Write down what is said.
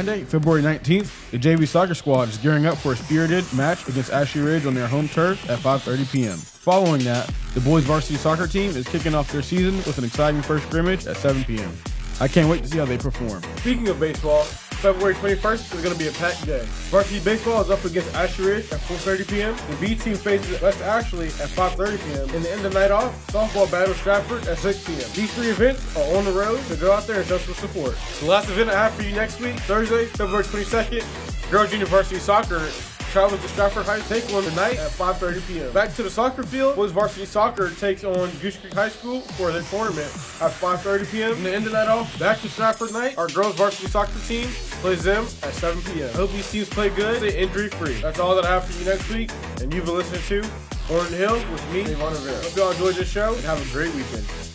Monday, February 19th, the JV soccer squad is gearing up for a spirited match against Ashley Ridge on their home turf at 5:30 p.m. Following that, the boys varsity soccer team is kicking off their season with an exciting first scrimmage at 7 p.m. I can't wait to see how they perform. Speaking of baseball, February 21st is going to be a packed day. Varsity baseball is up against Ashley Ridge at 4:30 p.m. The B team faces West Ashley at 5:30 p.m. And the end of night off, softball battle Stratford at 6 p.m. These three events are on the road, so go out there and show some support. The last event I have for you next week, Thursday, February 22nd, Girls Junior Varsity Soccer travels to Stratford Heights, take on tonight at 5.30 p.m. Back to the soccer field, boys varsity soccer takes on Goose Creek High School for their tournament at 5.30 p.m. And the end of that off, back to Stratford night, our girls varsity soccer team plays them at 7 p.m. Hope these teams play good, stay injury free. That's all that I have for you next week, and you've been listening to Horn Hill with me, Rivera. Hope y'all enjoyed this show and have a great weekend.